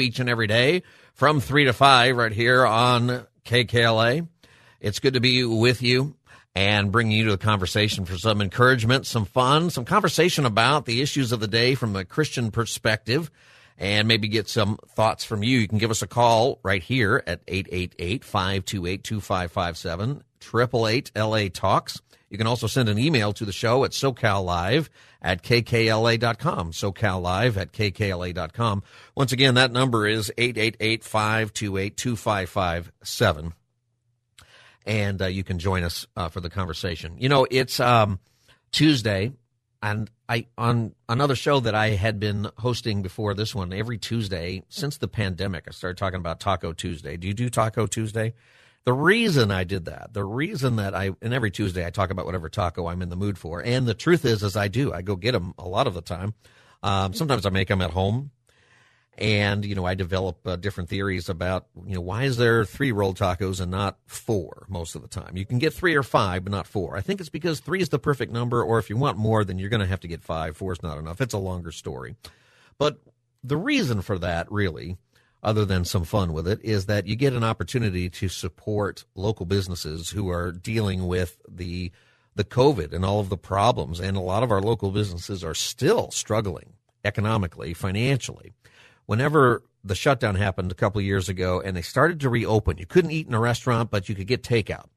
Each and every day from 3 to 5 right here on KKLA. It's good to be with you and bringing you to the conversation for some encouragement, some fun, some conversation about the issues of the day from a Christian perspective and maybe get some thoughts from you. You can give us a call right here at 888-528-2557, 888-LA Talks. You can also send an email to the show at SoCalLive at KKLA.com. SoCalLive at KKLA.com. Once again, that number is 888-528-2557. And uh, you can join us uh, for the conversation. You know, it's um, Tuesday, and I on another show that I had been hosting before this one, every Tuesday since the pandemic, I started talking about Taco Tuesday. Do you do Taco Tuesday? The reason I did that, the reason that I, and every Tuesday I talk about whatever taco I'm in the mood for. And the truth is, is I do. I go get them a lot of the time. Um, sometimes I make them at home. And, you know, I develop uh, different theories about, you know, why is there three rolled tacos and not four most of the time? You can get three or five, but not four. I think it's because three is the perfect number, or if you want more, then you're going to have to get five. Four is not enough. It's a longer story. But the reason for that, really, other than some fun with it, is that you get an opportunity to support local businesses who are dealing with the the COVID and all of the problems. And a lot of our local businesses are still struggling economically, financially. Whenever the shutdown happened a couple of years ago and they started to reopen, you couldn't eat in a restaurant, but you could get takeout.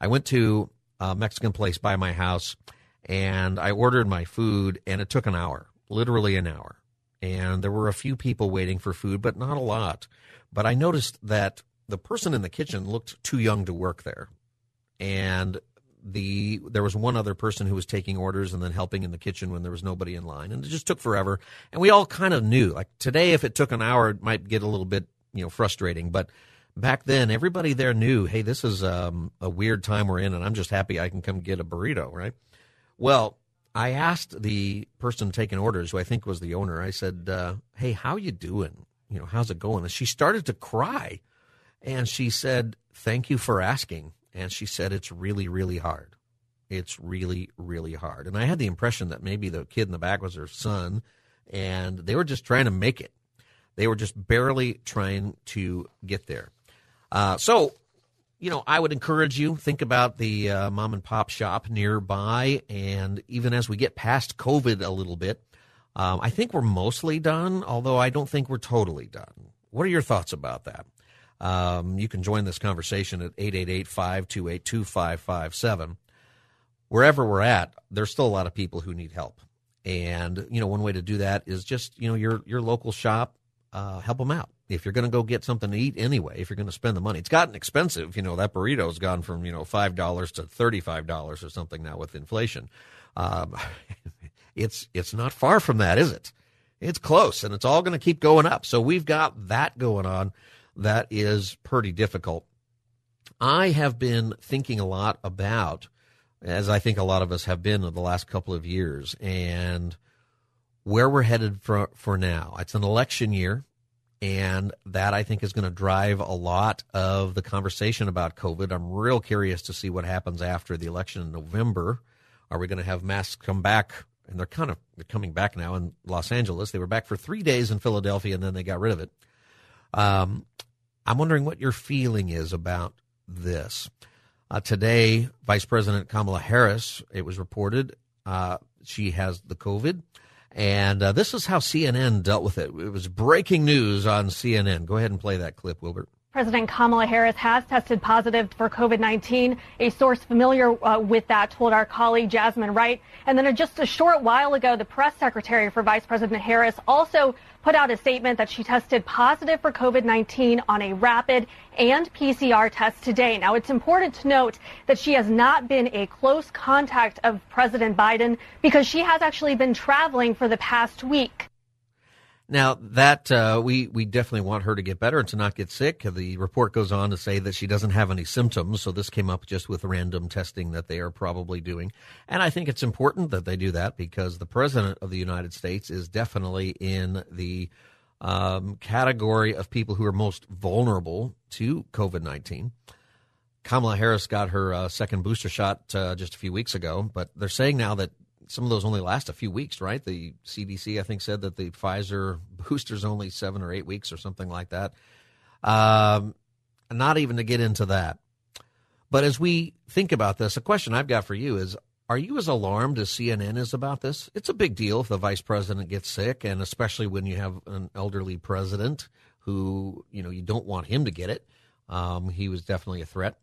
I went to a Mexican place by my house and I ordered my food and it took an hour, literally an hour and there were a few people waiting for food, but not a lot. But I noticed that the person in the kitchen looked too young to work there, and the there was one other person who was taking orders and then helping in the kitchen when there was nobody in line, and it just took forever. And we all kind of knew, like today, if it took an hour, it might get a little bit you know frustrating, but. Back then, everybody there knew, hey, this is um, a weird time we're in, and I'm just happy I can come get a burrito, right? Well, I asked the person taking orders, who I think was the owner. I said, uh, "Hey, how you doing? You know, how's it going?" And she started to cry, and she said, "Thank you for asking." And she said, "It's really, really hard. It's really, really hard." And I had the impression that maybe the kid in the back was her son, and they were just trying to make it. They were just barely trying to get there. Uh, so you know, I would encourage you think about the uh, mom and pop shop nearby, and even as we get past COVID a little bit, um, I think we're mostly done. Although I don't think we're totally done. What are your thoughts about that? Um, you can join this conversation at 888-528-2557. Wherever we're at, there's still a lot of people who need help. And, you know, one way to do that is just, you know, your, your local shop, uh, help them out if you're going to go get something to eat anyway, if you're going to spend the money, it's gotten expensive. You know, that burrito's gone from, you know, $5 to $35 or something now with inflation. Um, it's, it's not far from that, is it? It's close and it's all going to keep going up. So we've got that going on. That is pretty difficult. I have been thinking a lot about, as I think a lot of us have been in the last couple of years, and where we're headed for, for now. It's an election year. And that I think is going to drive a lot of the conversation about COVID. I'm real curious to see what happens after the election in November. Are we going to have masks come back? And they're kind of they're coming back now in Los Angeles. They were back for three days in Philadelphia, and then they got rid of it. Um, I'm wondering what your feeling is about this. Uh, today, Vice President Kamala Harris, it was reported, uh, she has the COVID. And uh, this is how CNN dealt with it. It was breaking news on CNN. Go ahead and play that clip, Wilbert. President Kamala Harris has tested positive for COVID 19. A source familiar uh, with that told our colleague Jasmine Wright. And then just a short while ago, the press secretary for Vice President Harris also put out a statement that she tested positive for COVID 19 on a rapid and PCR test today. Now, it's important to note that she has not been a close contact of President Biden because she has actually been traveling for the past week. Now that uh, we we definitely want her to get better and to not get sick. The report goes on to say that she doesn't have any symptoms, so this came up just with random testing that they are probably doing. And I think it's important that they do that because the president of the United States is definitely in the um, category of people who are most vulnerable to COVID nineteen. Kamala Harris got her uh, second booster shot uh, just a few weeks ago, but they're saying now that some of those only last a few weeks, right? The CDC, I think, said that the Pfizer booster's only seven or eight weeks or something like that. Um, not even to get into that. But as we think about this, a question I've got for you is Are you as alarmed as CNN is about this? It's a big deal if the vice president gets sick, and especially when you have an elderly president who, you know, you don't want him to get it. Um, he was definitely a threat.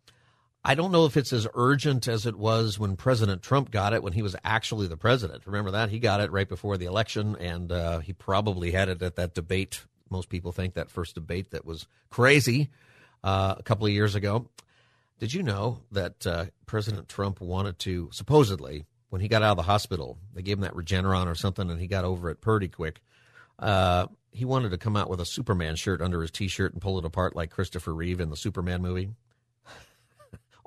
I don't know if it's as urgent as it was when President Trump got it when he was actually the president. Remember that? He got it right before the election, and uh, he probably had it at that debate. Most people think that first debate that was crazy uh, a couple of years ago. Did you know that uh, President Trump wanted to, supposedly, when he got out of the hospital, they gave him that Regeneron or something, and he got over it pretty quick. Uh, he wanted to come out with a Superman shirt under his T-shirt and pull it apart like Christopher Reeve in the Superman movie.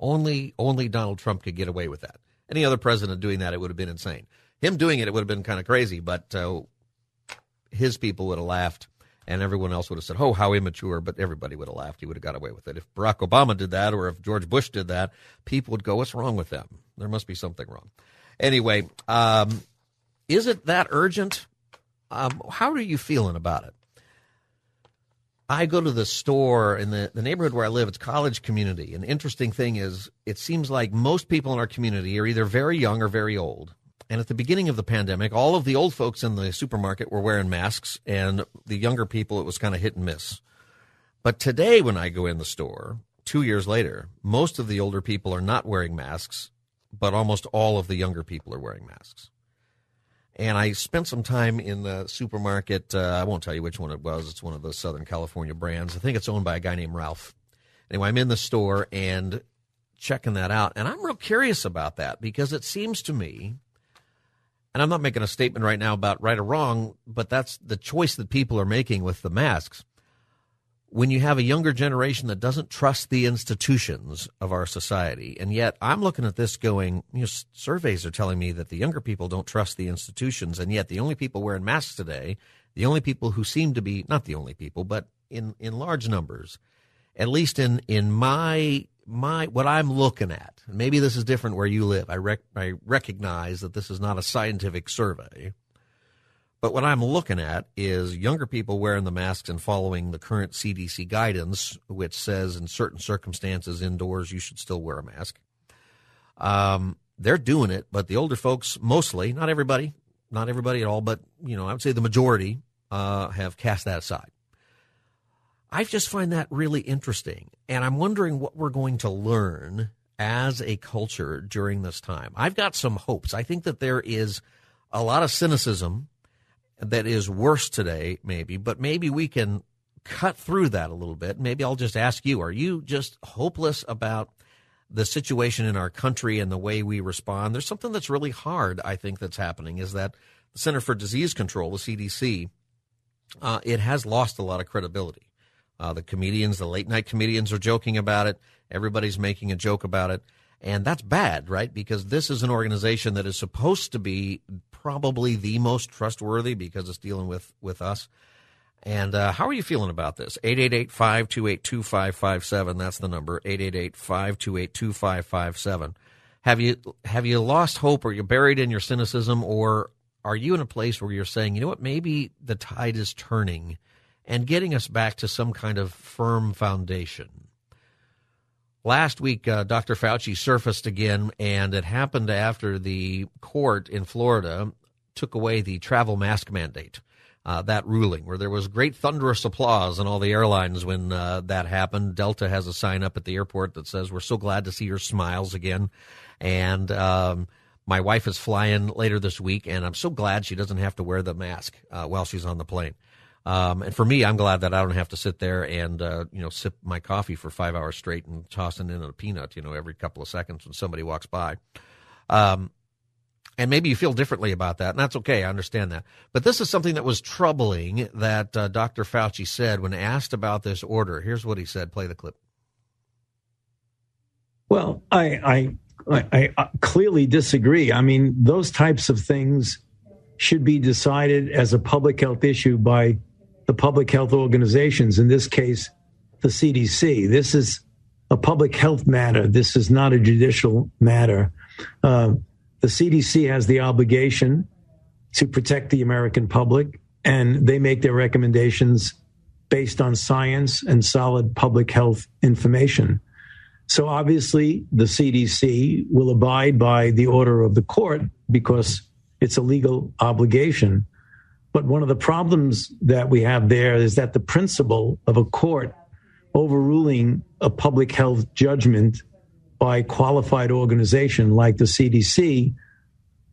Only, only Donald Trump could get away with that. Any other president doing that, it would have been insane. Him doing it, it would have been kind of crazy, but uh, his people would have laughed, and everyone else would have said, "Oh, how immature!" But everybody would have laughed. He would have got away with it. If Barack Obama did that, or if George Bush did that, people would go, "What's wrong with them? There must be something wrong." Anyway, um, is it that urgent? Um, how are you feeling about it? I go to the store in the, the neighborhood where I live. It's college community. The interesting thing is, it seems like most people in our community are either very young or very old. And at the beginning of the pandemic, all of the old folks in the supermarket were wearing masks, and the younger people, it was kind of hit and miss. But today, when I go in the store, two years later, most of the older people are not wearing masks, but almost all of the younger people are wearing masks and I spent some time in the supermarket. Uh, I won't tell you which one it was. It's one of the Southern California brands. I think it's owned by a guy named Ralph. Anyway, I'm in the store and checking that out, and I'm real curious about that because it seems to me, and I'm not making a statement right now about right or wrong, but that's the choice that people are making with the masks when you have a younger generation that doesn't trust the institutions of our society. And yet I'm looking at this going, you know, surveys are telling me that the younger people don't trust the institutions. And yet the only people wearing masks today, the only people who seem to be, not the only people, but in, in large numbers, at least in, in my, my, what I'm looking at, maybe this is different where you live. I, rec- I recognize that this is not a scientific survey but what I'm looking at is younger people wearing the masks and following the current CDC guidance, which says in certain circumstances indoors you should still wear a mask. Um, they're doing it, but the older folks, mostly, not everybody, not everybody at all, but you know, I would say the majority uh, have cast that aside. I just find that really interesting, and I'm wondering what we're going to learn as a culture during this time. I've got some hopes. I think that there is a lot of cynicism that is worse today, maybe, but maybe we can cut through that a little bit. Maybe I'll just ask you are you just hopeless about the situation in our country and the way we respond? There's something that's really hard, I think, that's happening is that the Center for Disease Control, the CDC, uh, it has lost a lot of credibility. Uh, the comedians, the late night comedians are joking about it. Everybody's making a joke about it. And that's bad, right? Because this is an organization that is supposed to be probably the most trustworthy because it's dealing with, with us. And uh, how are you feeling about this? 888 528 2557. That's the number. 888 528 2557. Have you have you lost hope? Are you buried in your cynicism, or are you in a place where you're saying, you know what, maybe the tide is turning and getting us back to some kind of firm foundation? Last week, uh, Dr. Fauci surfaced again, and it happened after the court in Florida took away the travel mask mandate. Uh, that ruling, where there was great thunderous applause in all the airlines when uh, that happened. Delta has a sign up at the airport that says, We're so glad to see your smiles again. And um, my wife is flying later this week, and I'm so glad she doesn't have to wear the mask uh, while she's on the plane. Um, and for me, I'm glad that I don't have to sit there and uh, you know sip my coffee for five hours straight and tossing in a peanut, you know, every couple of seconds when somebody walks by. Um, and maybe you feel differently about that, and that's okay. I understand that. But this is something that was troubling that uh, Dr. Fauci said when asked about this order. Here's what he said. Play the clip. Well, I, I, I, I clearly disagree. I mean, those types of things should be decided as a public health issue by the public health organizations. In this case, the CDC. This is a public health matter. This is not a judicial matter. Uh, the CDC has the obligation to protect the American public, and they make their recommendations based on science and solid public health information. So obviously, the CDC will abide by the order of the court because it's a legal obligation. But one of the problems that we have there is that the principle of a court overruling a public health judgment by a qualified organization like the CDC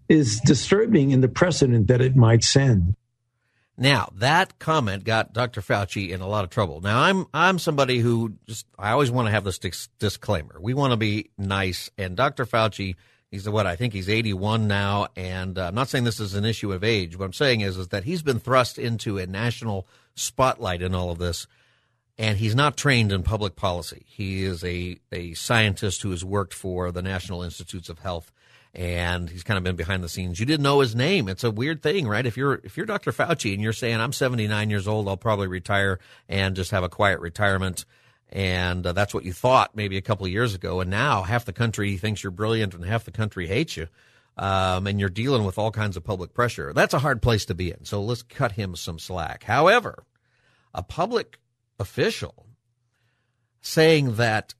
is disturbing in the precedent that it might send. Now that comment got Dr. Fauci in a lot of trouble. Now I'm I'm somebody who just I always want to have this disclaimer. We want to be nice, and Dr. Fauci, he's what I think he's 81 now, and uh, I'm not saying this is an issue of age. What I'm saying is is that he's been thrust into a national spotlight in all of this, and he's not trained in public policy. He is a, a scientist who has worked for the National Institutes of Health, and he's kind of been behind the scenes. You didn't know his name. It's a weird thing, right? If you're if you're Dr. Fauci and you're saying I'm 79 years old, I'll probably retire and just have a quiet retirement, and uh, that's what you thought maybe a couple of years ago, and now half the country thinks you're brilliant and half the country hates you. Um, and you're dealing with all kinds of public pressure. That's a hard place to be in. So let's cut him some slack. However, a public official saying that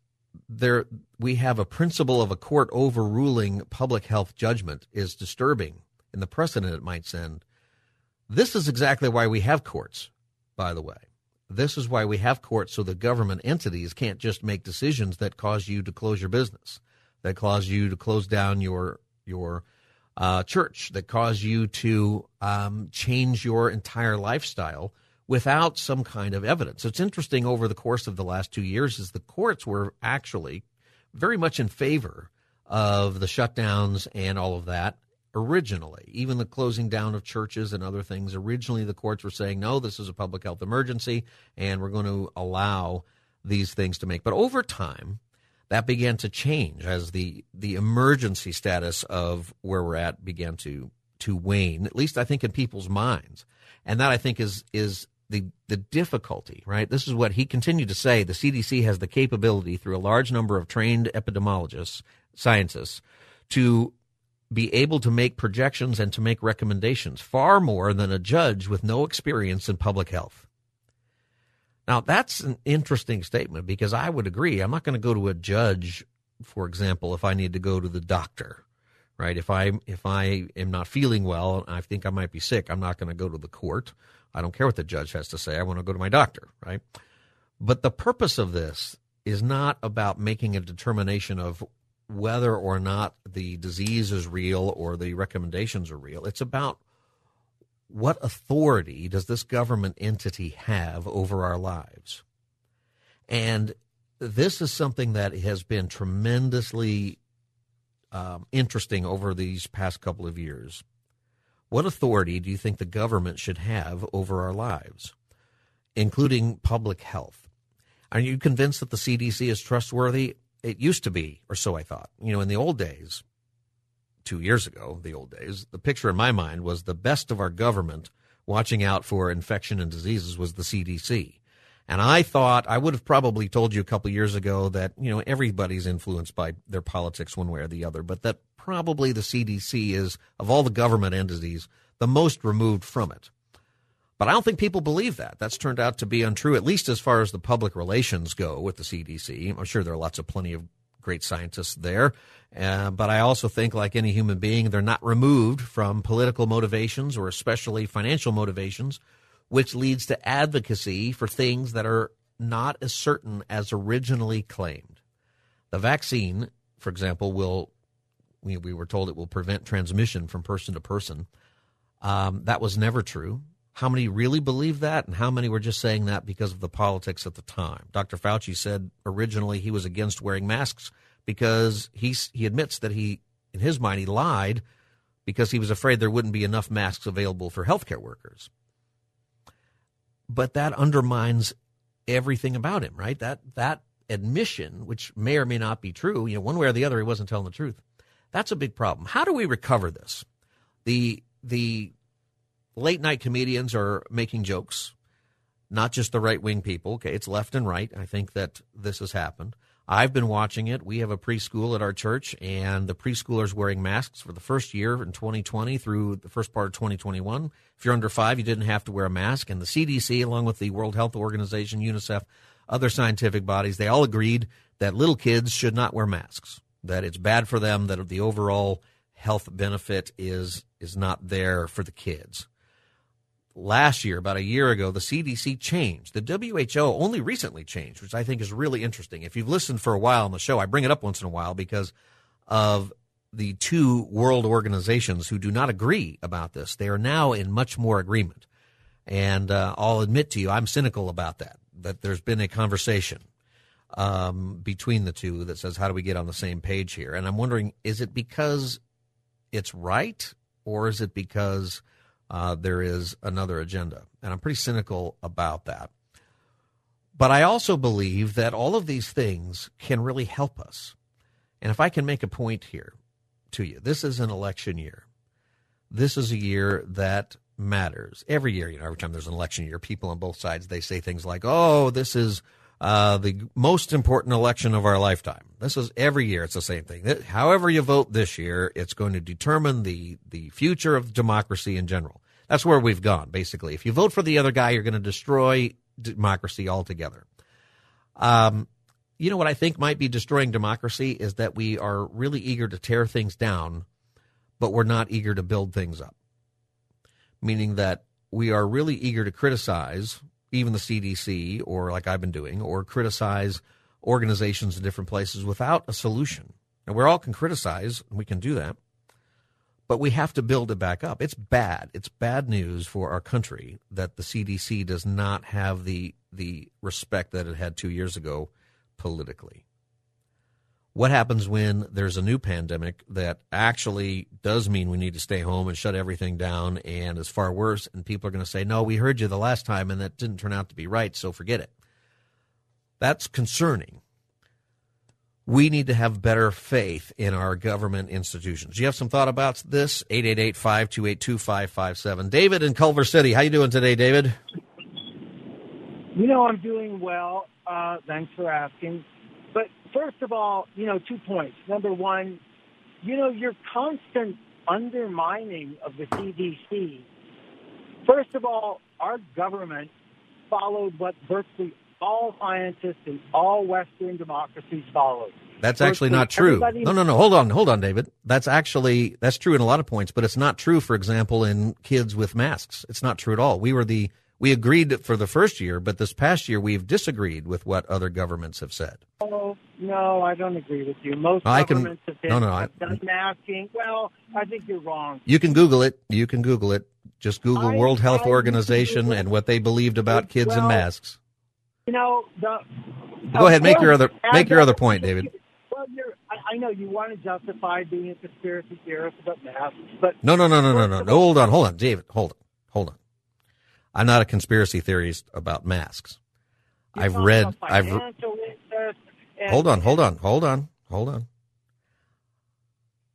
there we have a principle of a court overruling public health judgment is disturbing in the precedent it might send. This is exactly why we have courts, by the way. This is why we have courts so the government entities can't just make decisions that cause you to close your business, that cause you to close down your your uh, church, that cause you to um, change your entire lifestyle without some kind of evidence. It's interesting over the course of the last two years is the courts were actually very much in favor of the shutdowns and all of that originally, even the closing down of churches and other things. Originally, the courts were saying, no, this is a public health emergency, and we're going to allow these things to make. But over time, that began to change as the the emergency status of where we're at began to to wane. At least I think in people's minds, and that I think is is the the difficulty, right? This is what he continued to say. The CDC has the capability through a large number of trained epidemiologists, scientists, to be able to make projections and to make recommendations far more than a judge with no experience in public health. Now, that's an interesting statement because I would agree. I'm not going to go to a judge, for example, if I need to go to the doctor, right? If I if I am not feeling well, and I think I might be sick, I'm not going to go to the court. I don't care what the judge has to say. I want to go to my doctor, right? But the purpose of this is not about making a determination of whether or not the disease is real or the recommendations are real. It's about what authority does this government entity have over our lives? And this is something that has been tremendously um, interesting over these past couple of years. What authority do you think the government should have over our lives, including public health? Are you convinced that the CDC is trustworthy? It used to be, or so I thought. You know, in the old days, two years ago, the old days, the picture in my mind was the best of our government watching out for infection and diseases was the CDC. And I thought I would have probably told you a couple years ago that, you know, everybody's influenced by their politics one way or the other, but that probably the CDC is, of all the government entities, the most removed from it. But I don't think people believe that. That's turned out to be untrue, at least as far as the public relations go with the CDC. I'm sure there are lots of plenty of great scientists there. Uh, but I also think, like any human being, they're not removed from political motivations or especially financial motivations, which leads to advocacy for things that are not as certain as originally claimed. The vaccine, for example, will we, we were told it will prevent transmission from person to person. Um, that was never true. How many really believe that, and how many were just saying that because of the politics at the time? Dr. Fauci said originally he was against wearing masks because he he admits that he, in his mind, he lied because he was afraid there wouldn't be enough masks available for healthcare workers. But that undermines everything about him, right? That that admission, which may or may not be true, you know, one way or the other, he wasn't telling the truth. That's a big problem. How do we recover this? The the late night comedians are making jokes, not just the right wing people. Okay, it's left and right. I think that this has happened. I've been watching it. We have a preschool at our church, and the preschoolers wearing masks for the first year in 2020 through the first part of 2021. If you're under five, you didn't have to wear a mask. And the CDC, along with the World Health Organization, UNICEF, other scientific bodies, they all agreed that little kids should not wear masks. That it's bad for them. That the overall health benefit is is not there for the kids last year, about a year ago, the CDC changed. The WHO only recently changed, which I think is really interesting. If you've listened for a while on the show, I bring it up once in a while because of the two world organizations who do not agree about this. They are now in much more agreement. And uh, I'll admit to you, I'm cynical about that, that there's been a conversation um, between the two that says, how do we get on the same page here? And I'm wondering, is it because it's right or is it because – uh, there is another agenda. And I'm pretty cynical about that. But I also believe that all of these things can really help us. And if I can make a point here to you, this is an election year. This is a year that matters. Every year, you know, every time there's an election year, people on both sides, they say things like, oh, this is uh, the most important election of our lifetime. This is every year. It's the same thing. However you vote this year, it's going to determine the the future of democracy in general. That's where we've gone. Basically, if you vote for the other guy, you're going to destroy democracy altogether. Um, you know what I think might be destroying democracy is that we are really eager to tear things down, but we're not eager to build things up. Meaning that we are really eager to criticize even the CDC, or like I've been doing, or criticize organizations in different places without a solution. And we all can criticize, and we can do that, but we have to build it back up. It's bad. It's bad news for our country that the CDC does not have the the respect that it had two years ago politically. What happens when there's a new pandemic that actually does mean we need to stay home and shut everything down and is far worse? And people are going to say, no, we heard you the last time and that didn't turn out to be right, so forget it. That's concerning. We need to have better faith in our government institutions. Do you have some thought about this? 888-528-2557. David in Culver City. How you doing today, David? You know, I'm doing well. Uh, thanks for asking. First of all, you know, two points. Number one, you know, your constant undermining of the CDC. First of all, our government followed what virtually all scientists in all Western democracies followed. That's actually not true. No, no, no. Hold on, hold on, David. That's actually that's true in a lot of points, but it's not true. For example, in kids with masks, it's not true at all. We were the we agreed for the first year, but this past year we've disagreed with what other governments have said. Oh no, I don't agree with you. Most I governments can, have been, no, no, I, done masking. Well, I think you're wrong. You can Google it. You can Google it. Just Google I, World Health I, Organization and what they believed about kids well, and masks. You know, the, go ahead. Make your other make your other point, David. Well, you're, I, I know you want to justify being a conspiracy theorist about masks, but no, no, no, no, no, no, no. Hold on, hold on, David. Hold on, hold on. I'm not a conspiracy theorist about masks. I've read. I've. Hold on, hold on, hold on, hold on.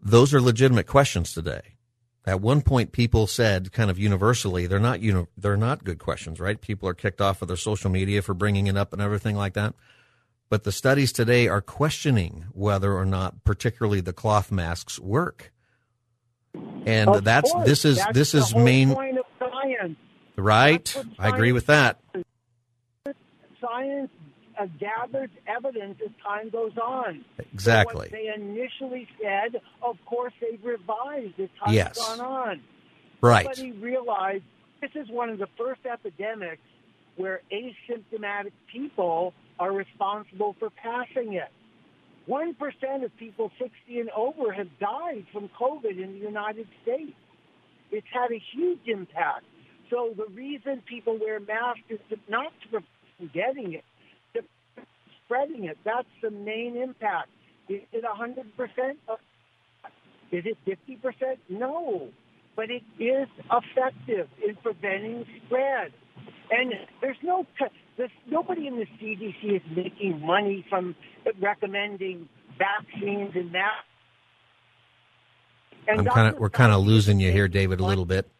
Those are legitimate questions today. At one point, people said, kind of universally, they're not uni- they're not good questions, right? People are kicked off of their social media for bringing it up and everything like that. But the studies today are questioning whether or not, particularly the cloth masks, work. And of that's course. this is that's this is main Right. I agree with that. Science uh, gathers evidence as time goes on. Exactly. So they initially said, of course, they've revised as time yes. has gone on. Right. Somebody realized this is one of the first epidemics where asymptomatic people are responsible for passing it. 1% of people 60 and over have died from COVID in the United States. It's had a huge impact. So the reason people wear masks is to, not to prevent getting it, to spreading it. That's the main impact. Is it 100%? Is it 50%? No. But it is effective in preventing spread. And there's no, there's, nobody in the CDC is making money from recommending vaccines and that. And I'm kind of, we're kind of losing you here, David, a little bit.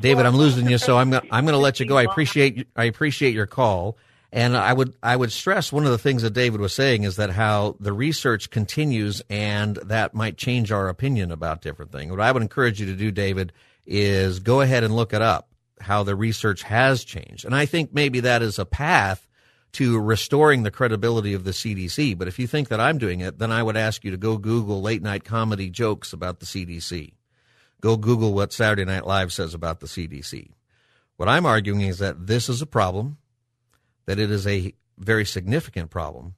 David, I'm losing you, so I'm gonna, I'm going to let you go. I appreciate I appreciate your call, and I would I would stress one of the things that David was saying is that how the research continues, and that might change our opinion about different things. What I would encourage you to do, David, is go ahead and look it up how the research has changed, and I think maybe that is a path to restoring the credibility of the CDC. But if you think that I'm doing it, then I would ask you to go Google late night comedy jokes about the CDC. Go Google what Saturday Night Live says about the CDC. What I'm arguing is that this is a problem, that it is a very significant problem,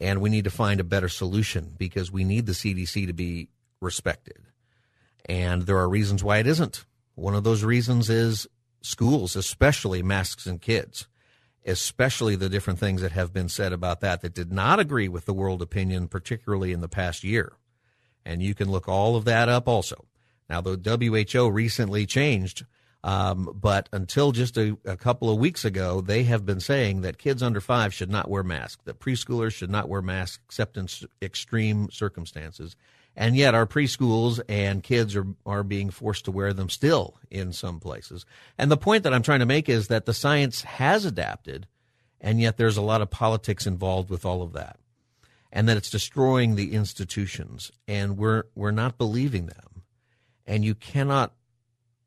and we need to find a better solution because we need the CDC to be respected. And there are reasons why it isn't. One of those reasons is schools, especially masks and kids, especially the different things that have been said about that that did not agree with the world opinion, particularly in the past year. And you can look all of that up also. Now, the WHO recently changed, um, but until just a, a, couple of weeks ago, they have been saying that kids under five should not wear masks, that preschoolers should not wear masks except in extreme circumstances. And yet, our preschools and kids are, are being forced to wear them still in some places. And the point that I'm trying to make is that the science has adapted, and yet there's a lot of politics involved with all of that. And that it's destroying the institutions, and we're, we're not believing them and you cannot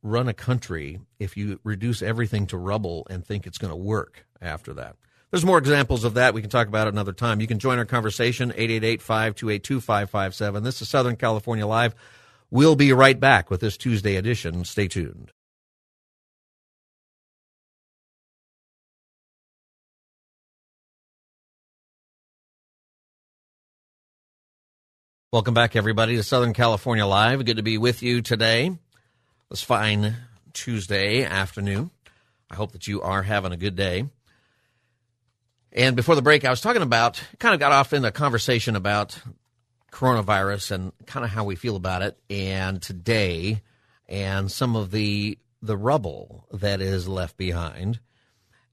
run a country if you reduce everything to rubble and think it's going to work after that. There's more examples of that. We can talk about it another time. You can join our conversation, 888-528-2557. This is Southern California Live. We'll be right back with this Tuesday edition. Stay tuned. Welcome back, everybody, to Southern California Live. Good to be with you today. This fine Tuesday afternoon. I hope that you are having a good day. And before the break, I was talking about, kind of got off in a conversation about coronavirus and kind of how we feel about it, and today, and some of the the rubble that is left behind,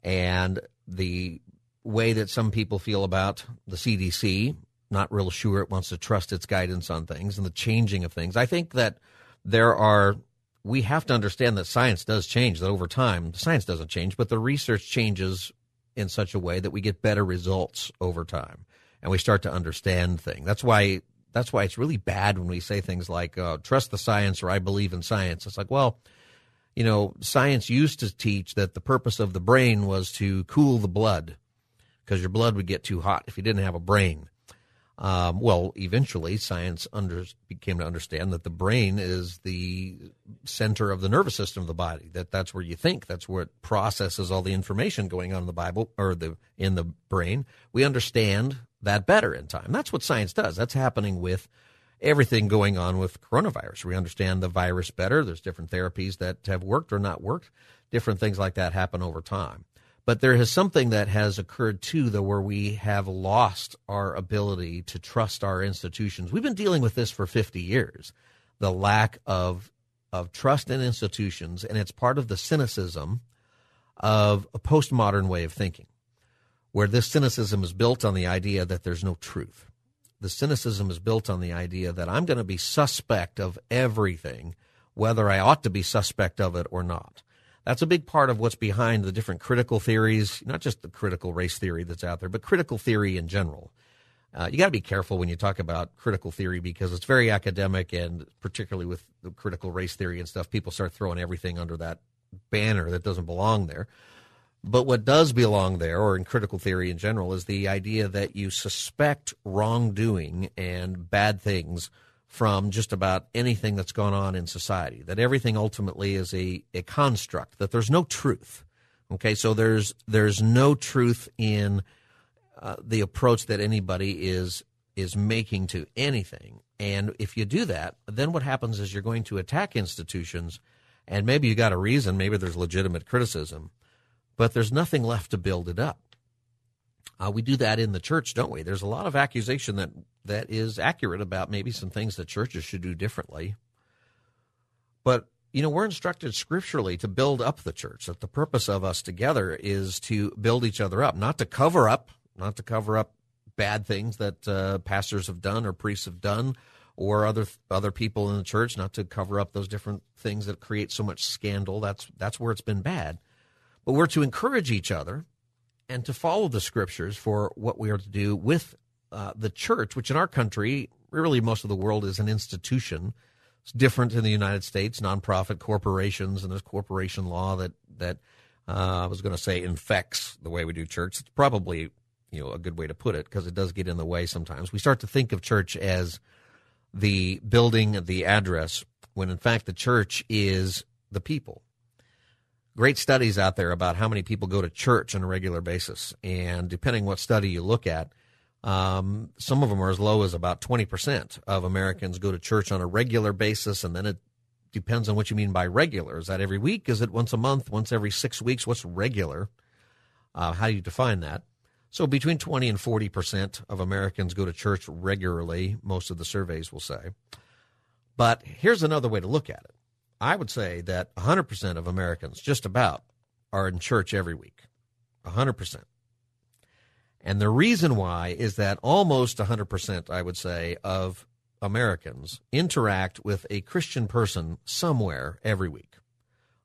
and the way that some people feel about the CDC not real sure it wants to trust its guidance on things and the changing of things. I think that there are we have to understand that science does change that over time. Science doesn't change, but the research changes in such a way that we get better results over time and we start to understand things. That's why that's why it's really bad when we say things like uh, trust the science or I believe in science. It's like, well, you know, science used to teach that the purpose of the brain was to cool the blood because your blood would get too hot if you didn't have a brain. Um, well, eventually, science under, became to understand that the brain is the center of the nervous system of the body. That that's where you think. That's where it processes all the information going on in the Bible or the in the brain. We understand that better in time. That's what science does. That's happening with everything going on with coronavirus. We understand the virus better. There's different therapies that have worked or not worked. Different things like that happen over time. But there is something that has occurred too, though, where we have lost our ability to trust our institutions. We've been dealing with this for 50 years the lack of, of trust in institutions, and it's part of the cynicism of a postmodern way of thinking, where this cynicism is built on the idea that there's no truth. The cynicism is built on the idea that I'm going to be suspect of everything, whether I ought to be suspect of it or not that's a big part of what's behind the different critical theories, not just the critical race theory that's out there, but critical theory in general. Uh, you got to be careful when you talk about critical theory because it's very academic, and particularly with the critical race theory and stuff, people start throwing everything under that banner that doesn't belong there. But what does belong there, or in critical theory in general, is the idea that you suspect wrongdoing and bad things from just about anything that's gone on in society, that everything ultimately is a, a construct, that there's no truth. Okay, so there's there's no truth in uh, the approach that anybody is is making to anything. And if you do that, then what happens is you're going to attack institutions, and maybe you got a reason, maybe there's legitimate criticism, but there's nothing left to build it up. Uh, we do that in the church, don't we? There's a lot of accusation that that is accurate about maybe some things that churches should do differently. But you know, we're instructed scripturally to build up the church. That the purpose of us together is to build each other up, not to cover up, not to cover up bad things that uh, pastors have done or priests have done, or other other people in the church, not to cover up those different things that create so much scandal. That's that's where it's been bad. But we're to encourage each other and to follow the scriptures for what we are to do with uh, the church, which in our country, really most of the world, is an institution. It's different in the United States, nonprofit corporations, and there's corporation law that that uh, I was going to say infects the way we do church. It's probably you know a good way to put it because it does get in the way sometimes. We start to think of church as the building, the address, when in fact the church is the people great studies out there about how many people go to church on a regular basis. And depending what study you look at, um, some of them are as low as about 20% of Americans go to church on a regular basis. And then it depends on what you mean by regular. Is that every week? Is it once a month? Once every six weeks? What's regular? Uh, how do you define that? So between 20 and 40% of Americans go to church regularly, most of the surveys will say. But here's another way to look at it. I would say that 100% of Americans, just about, are in church every week. 100%. And the reason why is that almost 100%, I would say, of Americans interact with a Christian person somewhere every week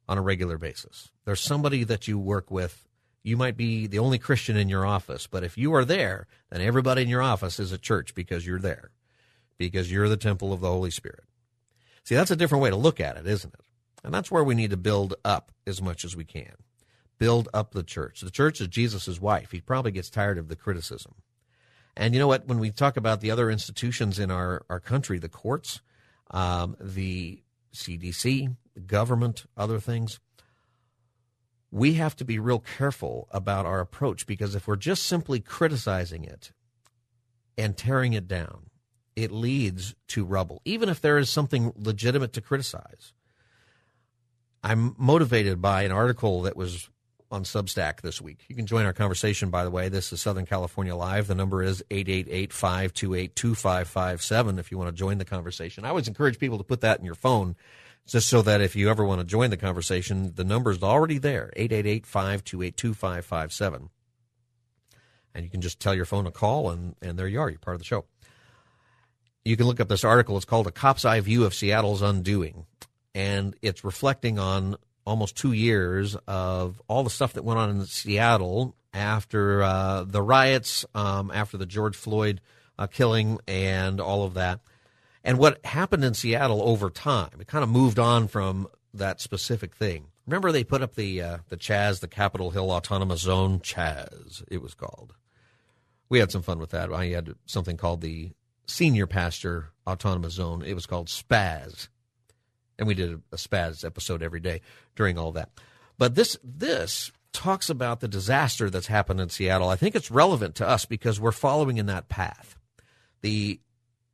on a regular basis. There's somebody that you work with. You might be the only Christian in your office, but if you are there, then everybody in your office is a church because you're there, because you're the temple of the Holy Spirit. See, that's a different way to look at it, isn't it? And that's where we need to build up as much as we can. Build up the church. The church is Jesus' wife. He probably gets tired of the criticism. And you know what? When we talk about the other institutions in our, our country, the courts, um, the CDC, the government, other things, we have to be real careful about our approach because if we're just simply criticizing it and tearing it down, it leads to rubble, even if there is something legitimate to criticize. I'm motivated by an article that was on Substack this week. You can join our conversation, by the way. This is Southern California Live. The number is 888 528 2557 if you want to join the conversation. I always encourage people to put that in your phone just so that if you ever want to join the conversation, the number is already there 888 528 2557. And you can just tell your phone to call, and, and there you are. You're part of the show you can look up this article. It's called A Cop's Eye View of Seattle's Undoing. And it's reflecting on almost two years of all the stuff that went on in Seattle after uh, the riots, um, after the George Floyd uh, killing, and all of that. And what happened in Seattle over time. It kind of moved on from that specific thing. Remember, they put up the uh, the Chaz, the Capitol Hill Autonomous Zone, Chaz, it was called. We had some fun with that. I had something called the senior pastor autonomous zone. It was called SPAZ. And we did a SPAZ episode every day during all that. But this this talks about the disaster that's happened in Seattle. I think it's relevant to us because we're following in that path. The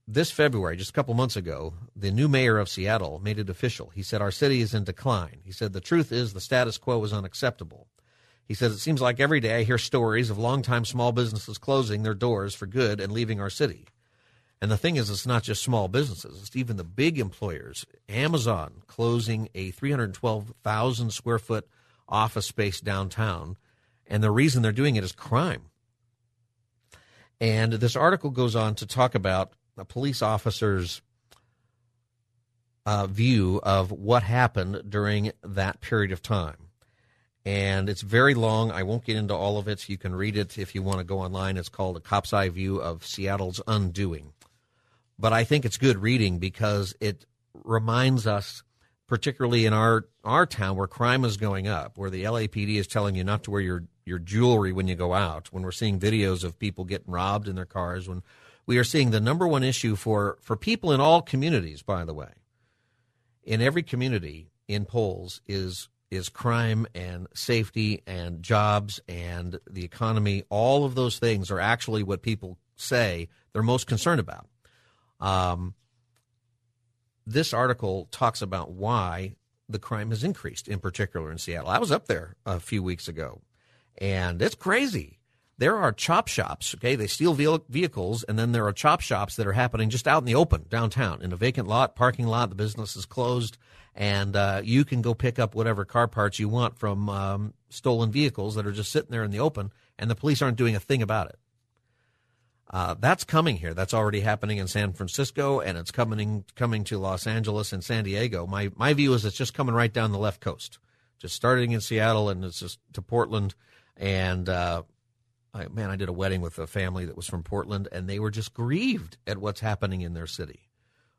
this February, just a couple months ago, the new mayor of Seattle made it official. He said our city is in decline. He said the truth is the status quo is unacceptable. He says it seems like every day I hear stories of longtime small businesses closing their doors for good and leaving our city. And the thing is, it's not just small businesses, it's even the big employers. Amazon closing a 312,000 square foot office space downtown. And the reason they're doing it is crime. And this article goes on to talk about a police officer's uh, view of what happened during that period of time. And it's very long. I won't get into all of it. You can read it if you want to go online. It's called A Cop's Eye View of Seattle's Undoing but I think it's good reading because it reminds us, particularly in our our town where crime is going up, where the LAPD is telling you not to wear your your jewelry when you go out, when we're seeing videos of people getting robbed in their cars, when we are seeing the number one issue for for people in all communities, by the way, in every community in polls is is crime and safety and jobs and the economy. All of those things are actually what people say they're most concerned about. Um, this article talks about why the crime has increased, in particular in Seattle. I was up there a few weeks ago, and it's crazy. there are chop shops. Okay, they steal vehicles, and then there are chop shops that are happening just out in the open downtown in a vacant lot, parking lot. The business is closed, and uh, you can go pick up whatever car parts you want from um, stolen vehicles that are just sitting there in the open, and the police aren't doing a thing about it. Uh, that's coming here. That's already happening in San Francisco, and it's coming coming to Los Angeles and San Diego. My my view is it's just coming right down the left coast, just starting in Seattle and it's just to Portland. And uh, I, man, I did a wedding with a family that was from Portland, and they were just grieved at what's happening in their city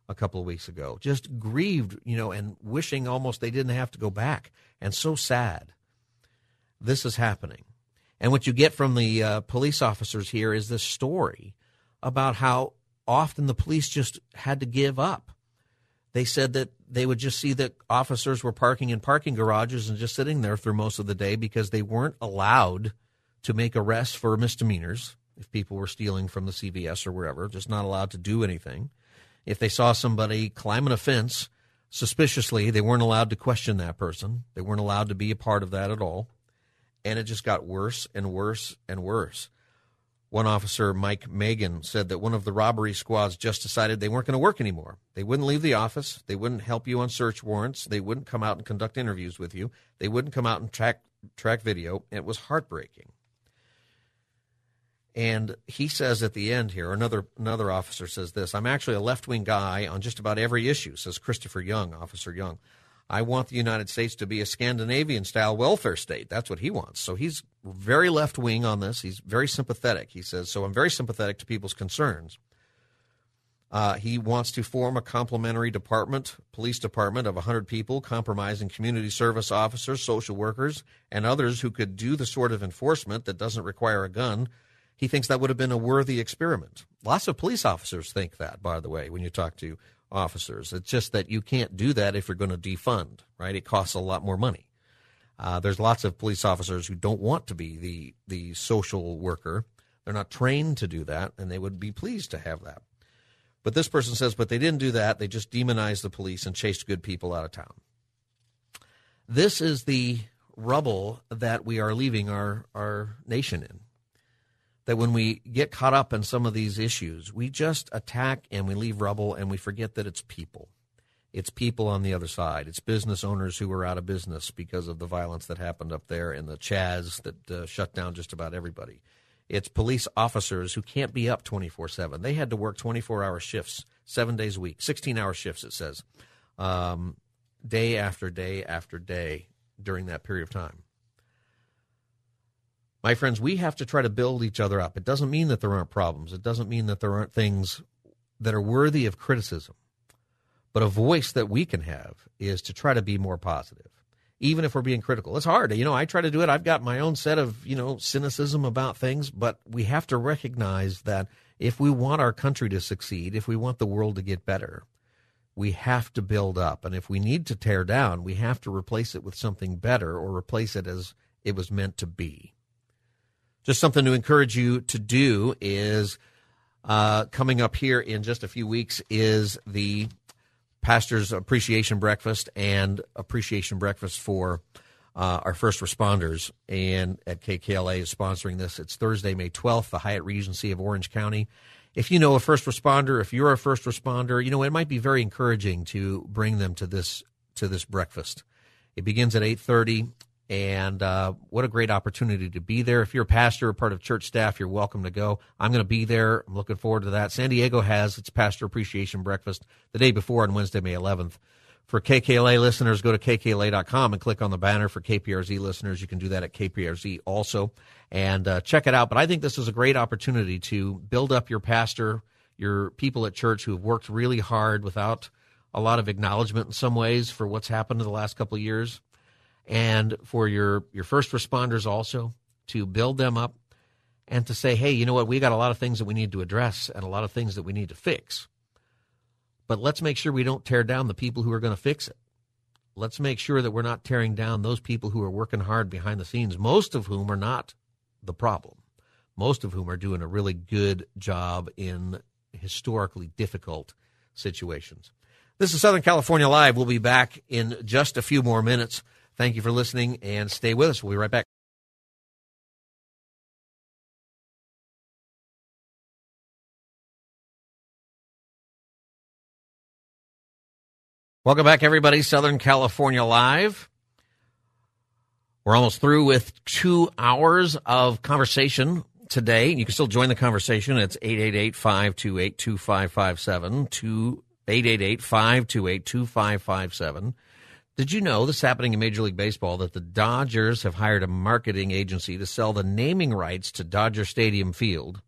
a couple of weeks ago. Just grieved, you know, and wishing almost they didn't have to go back, and so sad. This is happening. And what you get from the uh, police officers here is this story about how often the police just had to give up. They said that they would just see that officers were parking in parking garages and just sitting there through most of the day because they weren't allowed to make arrests for misdemeanors if people were stealing from the CVS or wherever, just not allowed to do anything. If they saw somebody climbing a fence suspiciously, they weren't allowed to question that person. They weren't allowed to be a part of that at all and it just got worse and worse and worse. One officer, Mike Megan, said that one of the robbery squads just decided they weren't going to work anymore. They wouldn't leave the office. They wouldn't help you on search warrants. They wouldn't come out and conduct interviews with you. They wouldn't come out and track track video. It was heartbreaking. And he says at the end here, another another officer says this: "I'm actually a left wing guy on just about every issue," says Christopher Young, Officer Young. I want the United States to be a Scandinavian style welfare state. That's what he wants. So he's very left wing on this. He's very sympathetic. He says, So I'm very sympathetic to people's concerns. Uh, he wants to form a complementary department, police department of 100 people, compromising community service officers, social workers, and others who could do the sort of enforcement that doesn't require a gun. He thinks that would have been a worthy experiment. Lots of police officers think that, by the way, when you talk to officers. It's just that you can't do that if you're going to defund, right? It costs a lot more money. Uh, there's lots of police officers who don't want to be the the social worker. They're not trained to do that, and they would be pleased to have that. But this person says, but they didn't do that. They just demonized the police and chased good people out of town. This is the rubble that we are leaving our, our nation in that when we get caught up in some of these issues, we just attack and we leave rubble and we forget that it's people. It's people on the other side. It's business owners who are out of business because of the violence that happened up there and the Chaz that uh, shut down just about everybody. It's police officers who can't be up 24 7. They had to work 24 hour shifts, seven days a week, 16 hour shifts, it says, um, day after day after day during that period of time. My friends, we have to try to build each other up. It doesn't mean that there aren't problems. It doesn't mean that there aren't things that are worthy of criticism. But a voice that we can have is to try to be more positive, even if we're being critical. It's hard. You know, I try to do it. I've got my own set of, you know, cynicism about things, but we have to recognize that if we want our country to succeed, if we want the world to get better, we have to build up. And if we need to tear down, we have to replace it with something better or replace it as it was meant to be just something to encourage you to do is uh, coming up here in just a few weeks is the pastor's appreciation breakfast and appreciation breakfast for uh, our first responders. And at KKLA is sponsoring this. It's Thursday, May 12th, the Hyatt Regency of Orange County. If you know a first responder, if you're a first responder, you know it might be very encouraging to bring them to this to this breakfast. It begins at 8:30 and uh, what a great opportunity to be there. If you're a pastor or part of church staff, you're welcome to go. I'm going to be there. I'm looking forward to that. San Diego has its pastor appreciation breakfast the day before on Wednesday, May 11th. For KKLA listeners, go to kkla.com and click on the banner. For KPRZ listeners, you can do that at KPRZ also and uh, check it out. But I think this is a great opportunity to build up your pastor, your people at church who have worked really hard without a lot of acknowledgement in some ways for what's happened in the last couple of years and for your your first responders also to build them up and to say, hey, you know what, we got a lot of things that we need to address and a lot of things that we need to fix. But let's make sure we don't tear down the people who are going to fix it. Let's make sure that we're not tearing down those people who are working hard behind the scenes, most of whom are not the problem, most of whom are doing a really good job in historically difficult situations. This is Southern California Live. We'll be back in just a few more minutes. Thank you for listening and stay with us. We'll be right back. Welcome back, everybody. Southern California Live. We're almost through with two hours of conversation today. You can still join the conversation. It's 888 528 2557. 888 528 2557. Did you know this happening in Major League Baseball that the Dodgers have hired a marketing agency to sell the naming rights to Dodger Stadium Field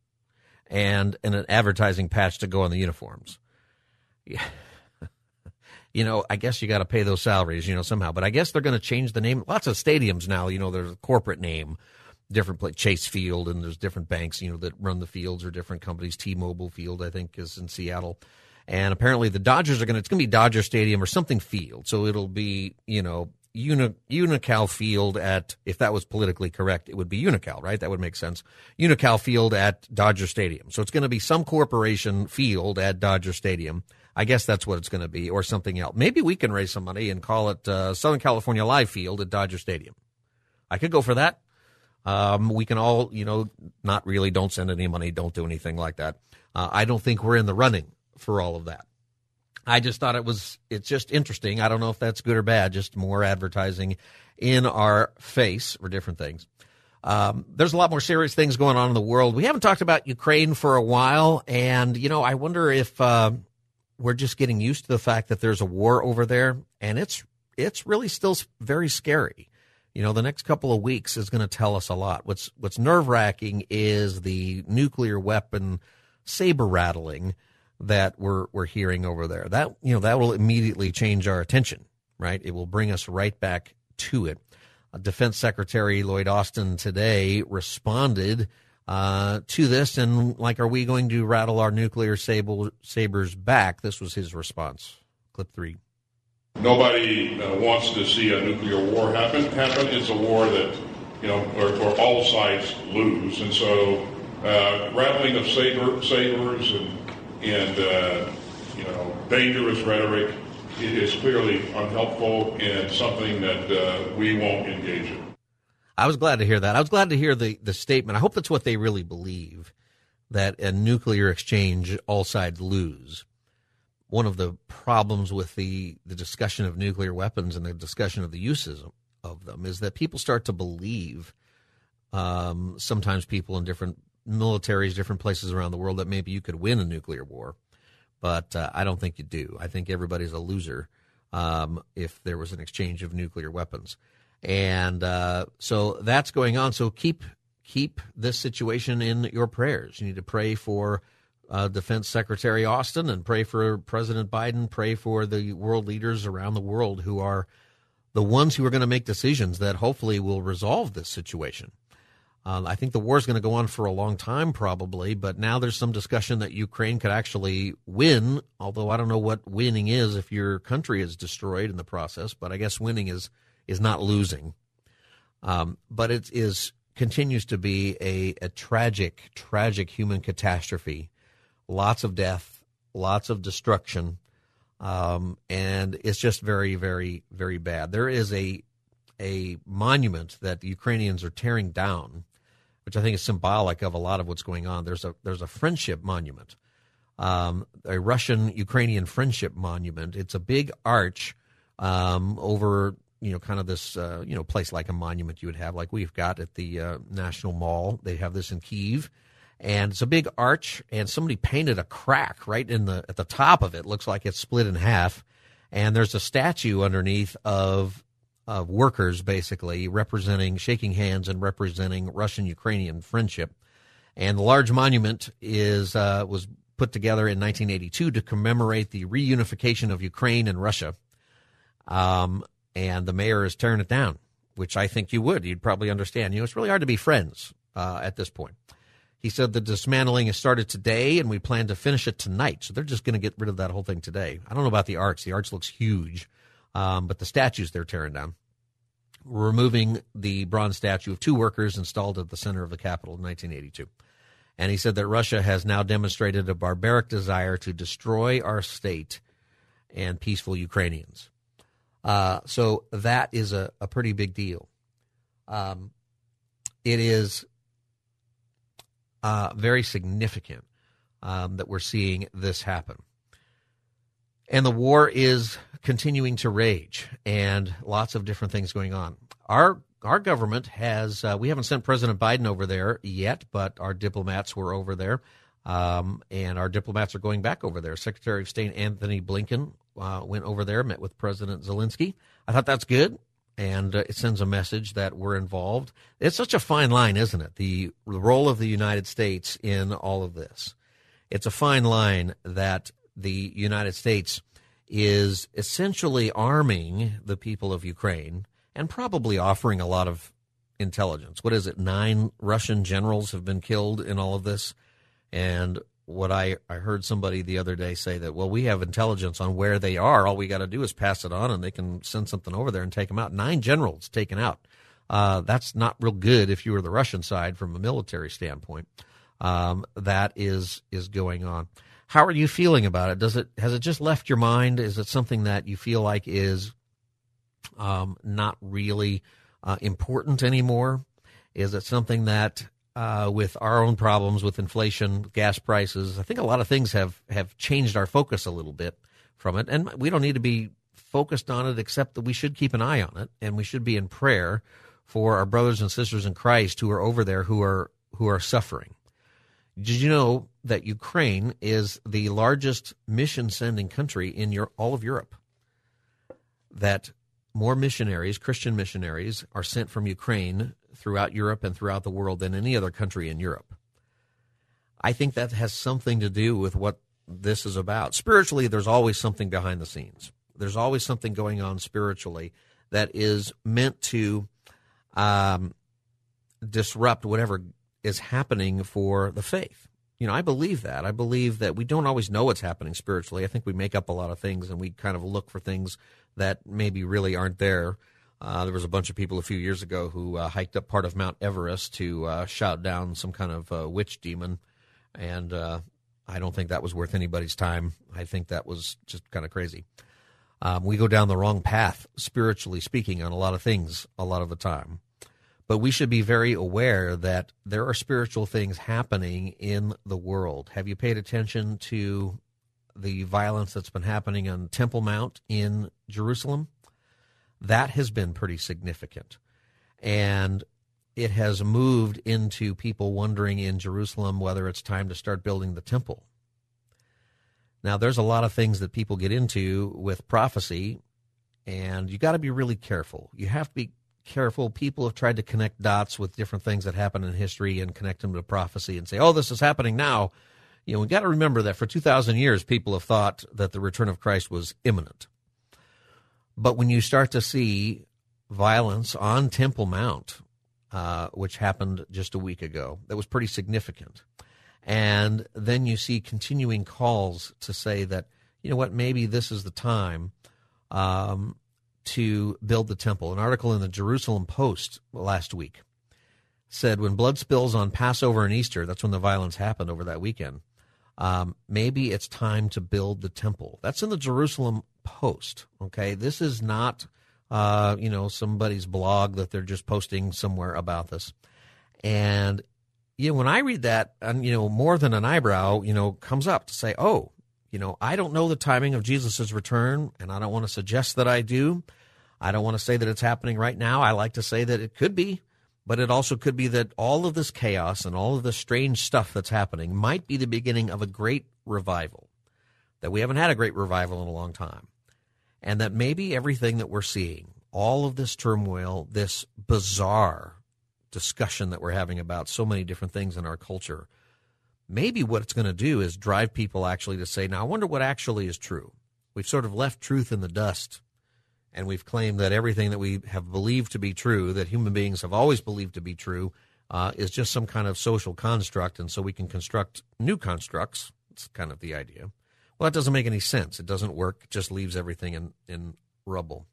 and, and an advertising patch to go on the uniforms? Yeah you know, I guess you got to pay those salaries, you know, somehow. But I guess they're going to change the name. Lots of stadiums now, you know, there's a corporate name, different place, Chase Field, and there's different banks, you know, that run the fields or different companies. T-Mobile Field, I think, is in Seattle. And apparently the Dodgers are going to, it's going to be Dodger Stadium or something field. So it'll be, you know, Uni, Unocal Field at, if that was politically correct, it would be Unocal, right? That would make sense. Unocal Field at Dodger Stadium. So it's going to be some corporation field at Dodger Stadium. I guess that's what it's going to be, or something else. Maybe we can raise some money and call it uh, Southern California Live Field at Dodger Stadium. I could go for that. Um, we can all, you know, not really, don't send any money, don't do anything like that. Uh, I don't think we're in the running for all of that. I just thought it was, it's just interesting. I don't know if that's good or bad, just more advertising in our face for different things. Um, there's a lot more serious things going on in the world. We haven't talked about Ukraine for a while, and you know, I wonder if uh, we're just getting used to the fact that there's a war over there, and it's it's really still very scary. You know, the next couple of weeks is going to tell us a lot. What's what's nerve wracking is the nuclear weapon saber rattling that we're we're hearing over there. That you know that will immediately change our attention, right? It will bring us right back to it. Uh, Defense Secretary Lloyd Austin today responded uh, to this, and like, are we going to rattle our nuclear sable, sabers back? This was his response. Clip three. Nobody uh, wants to see a nuclear war happen. Happen. It's a war that you know where, all sides lose, and so uh, rattling of saber, sabers and and uh, you know dangerous rhetoric is clearly unhelpful and something that uh, we won't engage in. I was glad to hear that. I was glad to hear the, the statement. I hope that's what they really believe that a nuclear exchange, all sides lose. One of the problems with the, the discussion of nuclear weapons and the discussion of the uses of them is that people start to believe, um, sometimes people in different militaries, different places around the world, that maybe you could win a nuclear war. But uh, I don't think you do. I think everybody's a loser um, if there was an exchange of nuclear weapons and uh, so that's going on. So keep keep this situation in your prayers. You need to pray for uh, Defense Secretary Austin and pray for President Biden. Pray for the world leaders around the world who are the ones who are going to make decisions that hopefully will resolve this situation. Uh, I think the war is going to go on for a long time, probably, but now there's some discussion that Ukraine could actually win. Although I don't know what winning is if your country is destroyed in the process, but I guess winning is is not losing. Um, but it is continues to be a, a tragic, tragic human catastrophe. Lots of death, lots of destruction, um, and it's just very, very, very bad. There is a a monument that the Ukrainians are tearing down, which I think is symbolic of a lot of what's going on. There's a there's a friendship monument, um, a Russian Ukrainian friendship monument. It's a big arch um, over you know, kind of this, uh, you know, place like a monument you would have, like we've got at the uh, National Mall. They have this in Kiev, and it's a big arch, and somebody painted a crack right in the at the top of it. Looks like it's split in half, and there's a statue underneath of of workers, basically representing, shaking hands and representing Russian Ukrainian friendship. And the large monument is uh, was put together in 1982 to commemorate the reunification of Ukraine and Russia. Um, and the mayor is tearing it down, which I think you would. You'd probably understand. You know, it's really hard to be friends uh, at this point. He said the dismantling has started today, and we plan to finish it tonight. So they're just going to get rid of that whole thing today. I don't know about the arch. The arch looks huge, um, but the statues they're tearing down. Removing the bronze statue of two workers installed at the center of the capital in 1982. And he said that Russia has now demonstrated a barbaric desire to destroy our state and peaceful Ukrainians. Uh, so that is a, a pretty big deal. Um, it is uh, very significant um, that we're seeing this happen. And the war is continuing to rage, and lots of different things going on. Our our government has uh, we haven't sent President Biden over there yet, but our diplomats were over there, um, and our diplomats are going back over there. Secretary of State Antony Blinken uh, went over there, met with President Zelensky. I thought that's good, and uh, it sends a message that we're involved. It's such a fine line, isn't it? The, the role of the United States in all of this. It's a fine line that the United States is essentially arming the people of Ukraine and probably offering a lot of intelligence. What is it? Nine Russian generals have been killed in all of this. And what I, I heard somebody the other day say that, well, we have intelligence on where they are. All we got to do is pass it on and they can send something over there and take them out. Nine generals taken out. Uh, that's not real good if you were the Russian side from a military standpoint. Um, that is is going on. How are you feeling about it? Does it has it just left your mind? Is it something that you feel like is um, not really uh, important anymore? Is it something that, uh, with our own problems with inflation, gas prices, I think a lot of things have have changed our focus a little bit from it, and we don't need to be focused on it, except that we should keep an eye on it, and we should be in prayer for our brothers and sisters in Christ who are over there who are who are suffering. Did you know that Ukraine is the largest mission sending country in your, all of Europe? That more missionaries, Christian missionaries, are sent from Ukraine throughout Europe and throughout the world than any other country in Europe. I think that has something to do with what this is about. Spiritually, there's always something behind the scenes. There's always something going on spiritually that is meant to um, disrupt whatever is happening for the faith. You know, I believe that. I believe that we don't always know what's happening spiritually. I think we make up a lot of things and we kind of look for things that maybe really aren't there. Uh, there was a bunch of people a few years ago who uh, hiked up part of Mount Everest to uh, shout down some kind of uh, witch demon, and uh, I don't think that was worth anybody's time. I think that was just kind of crazy. Um, we go down the wrong path, spiritually speaking, on a lot of things a lot of the time. But we should be very aware that there are spiritual things happening in the world. Have you paid attention to the violence that's been happening on Temple Mount in Jerusalem? That has been pretty significant. And it has moved into people wondering in Jerusalem whether it's time to start building the temple. Now, there's a lot of things that people get into with prophecy, and you got to be really careful. You have to be careful. People have tried to connect dots with different things that happen in history and connect them to prophecy and say, oh, this is happening now. You know, we got to remember that for 2,000 years, people have thought that the return of Christ was imminent. But when you start to see violence on Temple Mount, uh, which happened just a week ago, that was pretty significant. And then you see continuing calls to say that, you know what, maybe this is the time um, to build the temple. An article in the Jerusalem Post last week said when blood spills on Passover and Easter, that's when the violence happened over that weekend. Um, maybe it's time to build the temple. That's in the Jerusalem Post. Okay, this is not uh, you know somebody's blog that they're just posting somewhere about this. And you know, when I read that, you know, more than an eyebrow, you know, comes up to say, oh, you know, I don't know the timing of Jesus' return, and I don't want to suggest that I do. I don't want to say that it's happening right now. I like to say that it could be, but it also could be that all of this chaos and all of this strange stuff that's happening might be the beginning of a great revival. That we haven't had a great revival in a long time. And that maybe everything that we're seeing, all of this turmoil, this bizarre discussion that we're having about so many different things in our culture, maybe what it's going to do is drive people actually to say, now, I wonder what actually is true. We've sort of left truth in the dust, and we've claimed that everything that we have believed to be true, that human beings have always believed to be true, uh, is just some kind of social construct, and so we can construct new constructs. It's kind of the idea. Well, that doesn't make any sense. It doesn't work. It just leaves everything in, in rubble.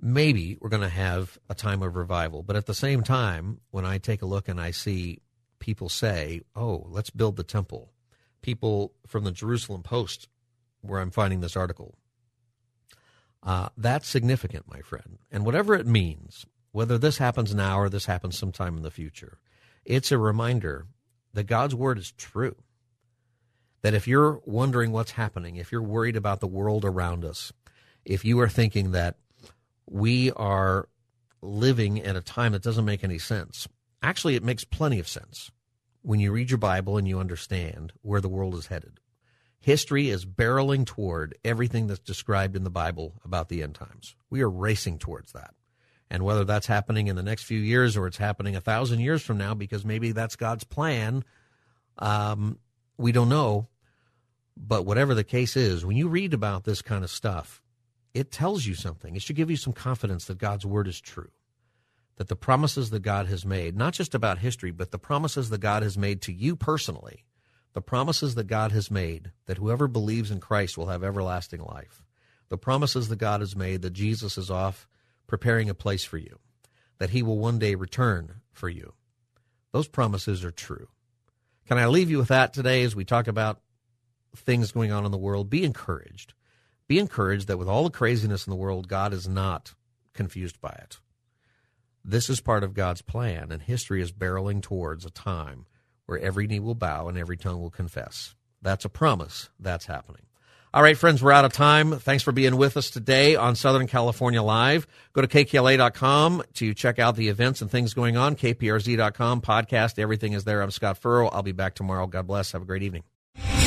Maybe we're going to have a time of revival, but at the same time, when I take a look and I see people say, oh, let's build the temple. People from the Jerusalem Post, where I'm finding this article, uh, that's significant, my friend. And whatever it means, whether this happens now or this happens sometime in the future, it's a reminder that God's word is true. that if you're wondering what's happening, if you're worried about the world around us, if you are thinking that we are living at a time that doesn't make any sense, actually, it makes plenty of sense when you read your Bible and you understand where the world is headed. History is barreling toward everything that's described in the Bible about the end times. We are racing towards that. And whether that's happening in the next few years or it's happening a thousand years from now, because maybe that's God's plan, um, we don't know. But whatever the case is, when you read about this kind of stuff, it tells you something. It should give you some confidence that God's word is true, that the promises that God has made, not just about history, but the promises that God has made to you personally, the promises that God has made that whoever believes in Christ will have everlasting life, the promises that God has made that Jesus is off preparing a place for you, that he will one day return for you. Those promises are true. Can I leave you with that today as we talk about things going on in the world? Be encouraged. Be encouraged that with all the craziness in the world, God is not confused by it. This is part of God's plan, and history is barreling towards a time where every knee will bow and every tongue will confess. That's a promise. That's happening. All right, friends, we're out of time. Thanks for being with us today on Southern California Live. Go to kkla.com to check out the events and things going on. kprz.com, podcast, everything is there. I'm Scott Furrow. I'll be back tomorrow. God bless. Have a great evening.